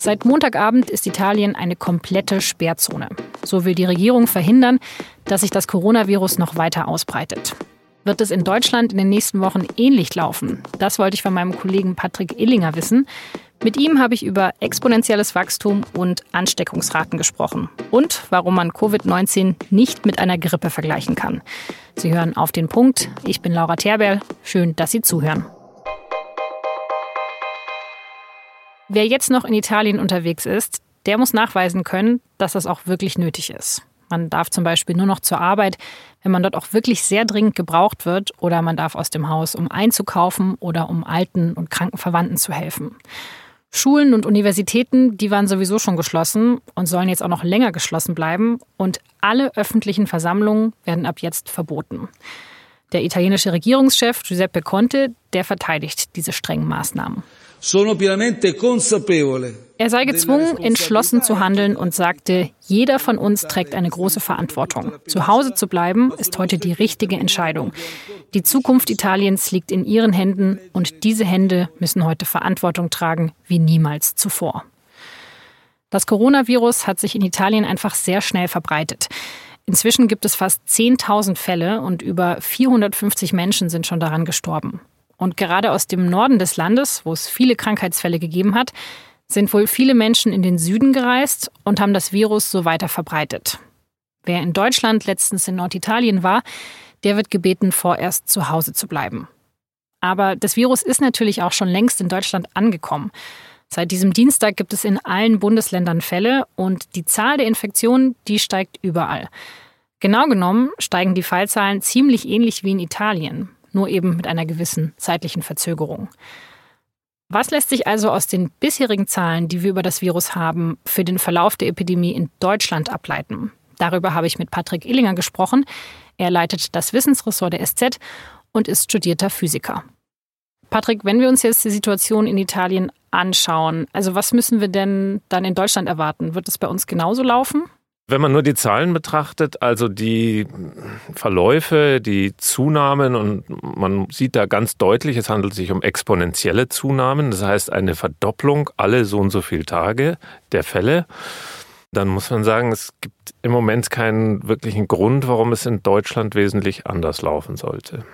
Seit Montagabend ist Italien eine komplette Sperrzone. So will die Regierung verhindern, dass sich das Coronavirus noch weiter ausbreitet. Wird es in Deutschland in den nächsten Wochen ähnlich laufen? Das wollte ich von meinem Kollegen Patrick Illinger wissen. Mit ihm habe ich über exponentielles Wachstum und Ansteckungsraten gesprochen und warum man Covid-19 nicht mit einer Grippe vergleichen kann. Sie hören auf den Punkt. Ich bin Laura Terberl. Schön, dass Sie zuhören. Wer jetzt noch in Italien unterwegs ist, der muss nachweisen können, dass das auch wirklich nötig ist. Man darf zum Beispiel nur noch zur Arbeit, wenn man dort auch wirklich sehr dringend gebraucht wird, oder man darf aus dem Haus, um einzukaufen oder um alten und kranken Verwandten zu helfen. Schulen und Universitäten, die waren sowieso schon geschlossen und sollen jetzt auch noch länger geschlossen bleiben. Und alle öffentlichen Versammlungen werden ab jetzt verboten. Der italienische Regierungschef Giuseppe Conte, der verteidigt diese strengen Maßnahmen. Er sei gezwungen, entschlossen zu handeln und sagte, jeder von uns trägt eine große Verantwortung. Zu Hause zu bleiben ist heute die richtige Entscheidung. Die Zukunft Italiens liegt in ihren Händen und diese Hände müssen heute Verantwortung tragen wie niemals zuvor. Das Coronavirus hat sich in Italien einfach sehr schnell verbreitet. Inzwischen gibt es fast 10.000 Fälle und über 450 Menschen sind schon daran gestorben. Und gerade aus dem Norden des Landes, wo es viele Krankheitsfälle gegeben hat, sind wohl viele Menschen in den Süden gereist und haben das Virus so weiter verbreitet. Wer in Deutschland letztens in Norditalien war, der wird gebeten, vorerst zu Hause zu bleiben. Aber das Virus ist natürlich auch schon längst in Deutschland angekommen. Seit diesem Dienstag gibt es in allen Bundesländern Fälle und die Zahl der Infektionen, die steigt überall. Genau genommen steigen die Fallzahlen ziemlich ähnlich wie in Italien nur eben mit einer gewissen zeitlichen Verzögerung. Was lässt sich also aus den bisherigen Zahlen, die wir über das Virus haben, für den Verlauf der Epidemie in Deutschland ableiten? Darüber habe ich mit Patrick Illinger gesprochen. Er leitet das Wissensressort der SZ und ist studierter Physiker. Patrick, wenn wir uns jetzt die Situation in Italien anschauen, also was müssen wir denn dann in Deutschland erwarten? Wird es bei uns genauso laufen? Wenn man nur die Zahlen betrachtet, also die Verläufe, die Zunahmen und man sieht da ganz deutlich, es handelt sich um exponentielle Zunahmen, das heißt eine Verdopplung alle so und so viele Tage der Fälle, dann muss man sagen, es gibt im Moment keinen wirklichen Grund, warum es in Deutschland wesentlich anders laufen sollte.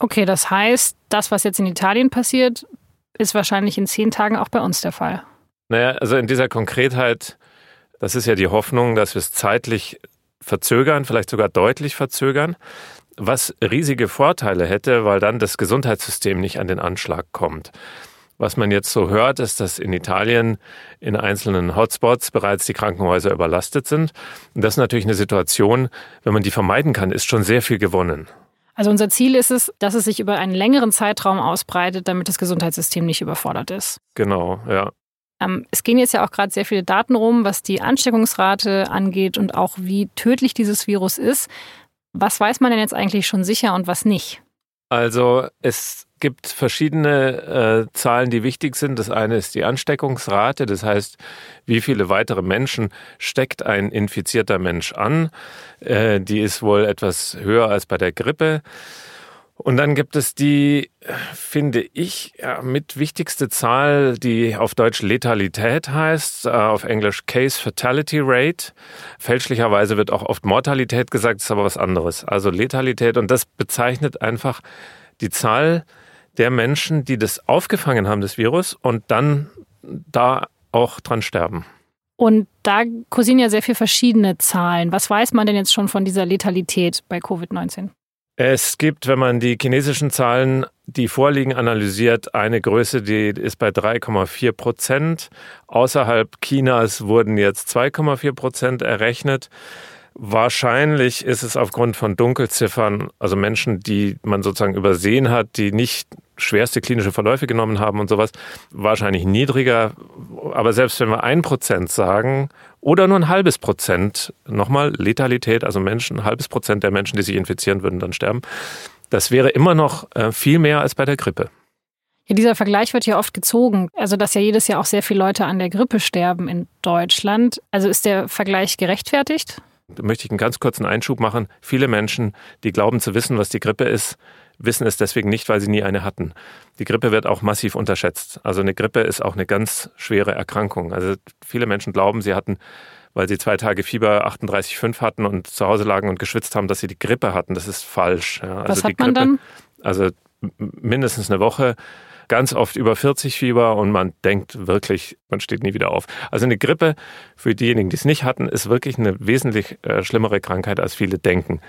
Okay, das heißt, das, was jetzt in Italien passiert, ist wahrscheinlich in zehn Tagen auch bei uns der Fall. Naja, also in dieser Konkretheit das ist ja die Hoffnung, dass wir es zeitlich verzögern, vielleicht sogar deutlich verzögern, was riesige Vorteile hätte, weil dann das Gesundheitssystem nicht an den Anschlag kommt. Was man jetzt so hört, ist, dass in Italien in einzelnen Hotspots bereits die Krankenhäuser überlastet sind. Und das ist natürlich eine Situation, wenn man die vermeiden kann, ist schon sehr viel gewonnen. Also unser Ziel ist es, dass es sich über einen längeren Zeitraum ausbreitet, damit das Gesundheitssystem nicht überfordert ist. Genau, ja. Ähm, es gehen jetzt ja auch gerade sehr viele Daten rum, was die Ansteckungsrate angeht und auch wie tödlich dieses Virus ist. Was weiß man denn jetzt eigentlich schon sicher und was nicht? Also es gibt verschiedene äh, Zahlen, die wichtig sind. Das eine ist die Ansteckungsrate, das heißt, wie viele weitere Menschen steckt ein infizierter Mensch an. Äh, die ist wohl etwas höher als bei der Grippe. Und dann gibt es die, finde ich, ja, mit wichtigste Zahl, die auf Deutsch Letalität heißt, äh, auf Englisch Case Fatality Rate. Fälschlicherweise wird auch oft Mortalität gesagt, ist aber was anderes. Also Letalität und das bezeichnet einfach die Zahl der Menschen, die das aufgefangen haben, das Virus, und dann da auch dran sterben. Und da kursieren ja sehr viele verschiedene Zahlen. Was weiß man denn jetzt schon von dieser Letalität bei Covid-19? Es gibt, wenn man die chinesischen Zahlen, die vorliegen, analysiert, eine Größe, die ist bei 3,4 Prozent. Außerhalb Chinas wurden jetzt 2,4 Prozent errechnet. Wahrscheinlich ist es aufgrund von Dunkelziffern, also Menschen, die man sozusagen übersehen hat, die nicht schwerste klinische Verläufe genommen haben und sowas, wahrscheinlich niedriger. Aber selbst wenn wir ein Prozent sagen oder nur ein halbes Prozent, nochmal Letalität, also Menschen, ein halbes Prozent der Menschen, die sich infizieren, würden dann sterben, das wäre immer noch äh, viel mehr als bei der Grippe. Ja, dieser Vergleich wird ja oft gezogen. Also, dass ja jedes Jahr auch sehr viele Leute an der Grippe sterben in Deutschland. Also ist der Vergleich gerechtfertigt? Da möchte ich einen ganz kurzen Einschub machen. Viele Menschen, die glauben zu wissen, was die Grippe ist, wissen es deswegen nicht, weil sie nie eine hatten. Die Grippe wird auch massiv unterschätzt. Also eine Grippe ist auch eine ganz schwere Erkrankung. Also viele Menschen glauben, sie hatten, weil sie zwei Tage Fieber 38,5 hatten und zu Hause lagen und geschwitzt haben, dass sie die Grippe hatten. Das ist falsch. Ja. Also Was hat man Grippe, dann? Also mindestens eine Woche ganz oft über 40 Fieber und man denkt wirklich, man steht nie wieder auf. Also eine Grippe für diejenigen, die es nicht hatten, ist wirklich eine wesentlich äh, schlimmere Krankheit, als viele denken.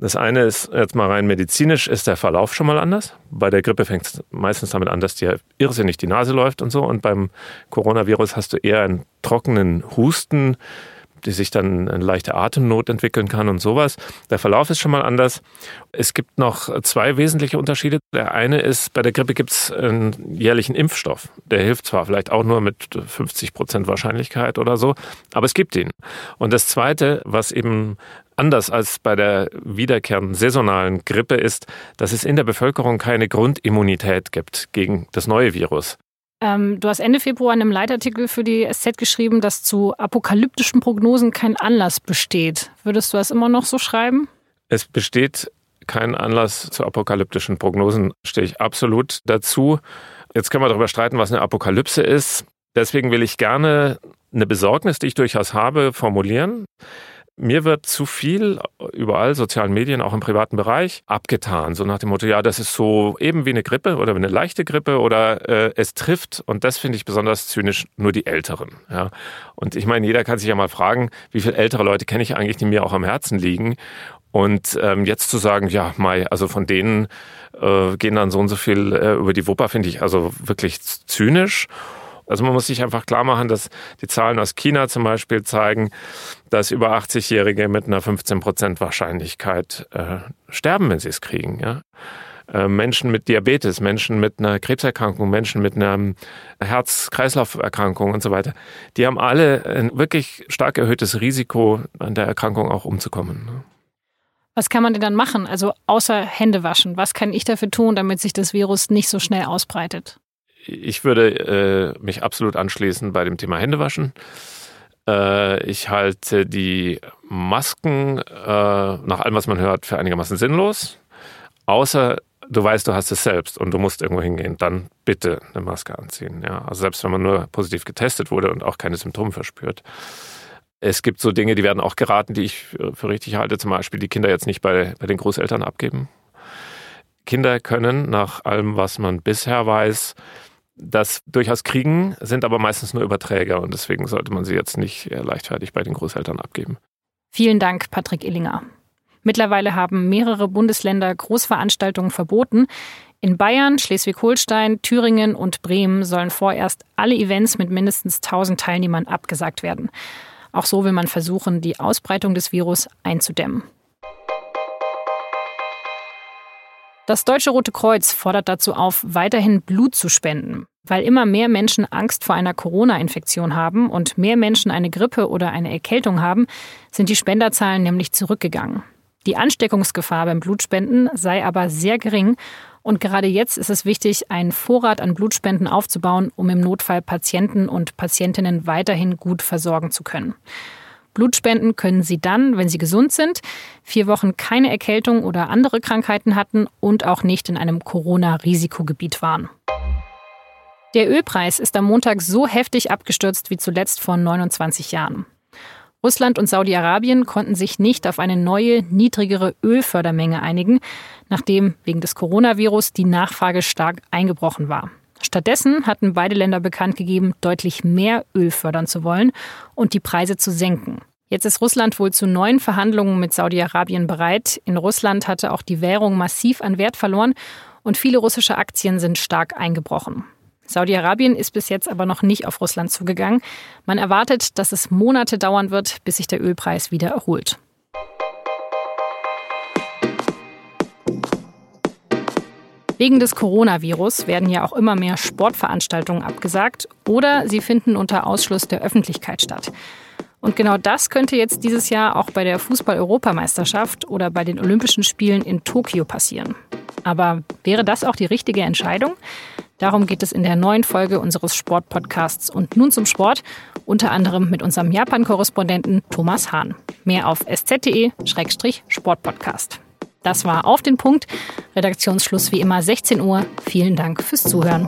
Das eine ist jetzt mal rein medizinisch, ist der Verlauf schon mal anders. Bei der Grippe fängt es meistens damit an, dass dir irrsinnig die Nase läuft und so. Und beim Coronavirus hast du eher einen trockenen Husten, die sich dann eine leichte Atemnot entwickeln kann und sowas. Der Verlauf ist schon mal anders. Es gibt noch zwei wesentliche Unterschiede. Der eine ist, bei der Grippe gibt es einen jährlichen Impfstoff. Der hilft zwar vielleicht auch nur mit 50 Prozent Wahrscheinlichkeit oder so, aber es gibt ihn. Und das zweite, was eben anders als bei der wiederkehrenden saisonalen Grippe ist, dass es in der Bevölkerung keine Grundimmunität gibt gegen das neue Virus. Ähm, du hast Ende Februar in einem Leitartikel für die SZ geschrieben, dass zu apokalyptischen Prognosen kein Anlass besteht. Würdest du das immer noch so schreiben? Es besteht kein Anlass zu apokalyptischen Prognosen, stehe ich absolut dazu. Jetzt können wir darüber streiten, was eine Apokalypse ist. Deswegen will ich gerne eine Besorgnis, die ich durchaus habe, formulieren. Mir wird zu viel überall, sozialen Medien, auch im privaten Bereich, abgetan. So nach dem Motto, ja, das ist so eben wie eine Grippe oder wie eine leichte Grippe oder äh, es trifft, und das finde ich besonders zynisch, nur die Älteren. Ja. Und ich meine, jeder kann sich ja mal fragen, wie viele ältere Leute kenne ich eigentlich, die mir auch am Herzen liegen. Und ähm, jetzt zu sagen, ja, Mai, also von denen äh, gehen dann so und so viel äh, über die Wupper, finde ich also wirklich zynisch. Also man muss sich einfach klar machen, dass die Zahlen aus China zum Beispiel zeigen, dass über 80-Jährige mit einer 15 Prozent Wahrscheinlichkeit äh, sterben, wenn sie es kriegen. Ja? Äh, Menschen mit Diabetes, Menschen mit einer Krebserkrankung, Menschen mit einer Herz-Kreislauf-Erkrankung und so weiter, die haben alle ein wirklich stark erhöhtes Risiko, an der Erkrankung auch umzukommen. Ne? Was kann man denn dann machen? Also außer Hände waschen. Was kann ich dafür tun, damit sich das Virus nicht so schnell ausbreitet? Ich würde äh, mich absolut anschließen bei dem Thema Händewaschen. Äh, ich halte die Masken äh, nach allem, was man hört, für einigermaßen sinnlos. Außer du weißt, du hast es selbst und du musst irgendwo hingehen, dann bitte eine Maske anziehen. Ja, also selbst wenn man nur positiv getestet wurde und auch keine Symptome verspürt. Es gibt so Dinge, die werden auch geraten, die ich für richtig halte. Zum Beispiel die Kinder jetzt nicht bei, bei den Großeltern abgeben. Kinder können nach allem, was man bisher weiß, das durchaus kriegen, sind aber meistens nur Überträger und deswegen sollte man sie jetzt nicht leichtfertig bei den Großeltern abgeben. Vielen Dank, Patrick Illinger. Mittlerweile haben mehrere Bundesländer Großveranstaltungen verboten. In Bayern, Schleswig-Holstein, Thüringen und Bremen sollen vorerst alle Events mit mindestens 1000 Teilnehmern abgesagt werden. Auch so will man versuchen, die Ausbreitung des Virus einzudämmen. Das Deutsche Rote Kreuz fordert dazu auf, weiterhin Blut zu spenden. Weil immer mehr Menschen Angst vor einer Corona-Infektion haben und mehr Menschen eine Grippe oder eine Erkältung haben, sind die Spenderzahlen nämlich zurückgegangen. Die Ansteckungsgefahr beim Blutspenden sei aber sehr gering und gerade jetzt ist es wichtig, einen Vorrat an Blutspenden aufzubauen, um im Notfall Patienten und Patientinnen weiterhin gut versorgen zu können. Blutspenden können Sie dann, wenn Sie gesund sind, vier Wochen keine Erkältung oder andere Krankheiten hatten und auch nicht in einem Corona-Risikogebiet waren. Der Ölpreis ist am Montag so heftig abgestürzt wie zuletzt vor 29 Jahren. Russland und Saudi-Arabien konnten sich nicht auf eine neue, niedrigere Ölfördermenge einigen, nachdem wegen des Coronavirus die Nachfrage stark eingebrochen war. Stattdessen hatten beide Länder bekannt gegeben, deutlich mehr Öl fördern zu wollen und die Preise zu senken. Jetzt ist Russland wohl zu neuen Verhandlungen mit Saudi-Arabien bereit. In Russland hatte auch die Währung massiv an Wert verloren und viele russische Aktien sind stark eingebrochen. Saudi-Arabien ist bis jetzt aber noch nicht auf Russland zugegangen. Man erwartet, dass es Monate dauern wird, bis sich der Ölpreis wieder erholt. Wegen des Coronavirus werden ja auch immer mehr Sportveranstaltungen abgesagt oder sie finden unter Ausschluss der Öffentlichkeit statt. Und genau das könnte jetzt dieses Jahr auch bei der Fußball-Europameisterschaft oder bei den Olympischen Spielen in Tokio passieren. Aber wäre das auch die richtige Entscheidung? Darum geht es in der neuen Folge unseres Sportpodcasts und nun zum Sport, unter anderem mit unserem Japan-Korrespondenten Thomas Hahn. Mehr auf sz.de-sportpodcast. Das war auf den Punkt. Redaktionsschluss wie immer 16 Uhr. Vielen Dank fürs Zuhören.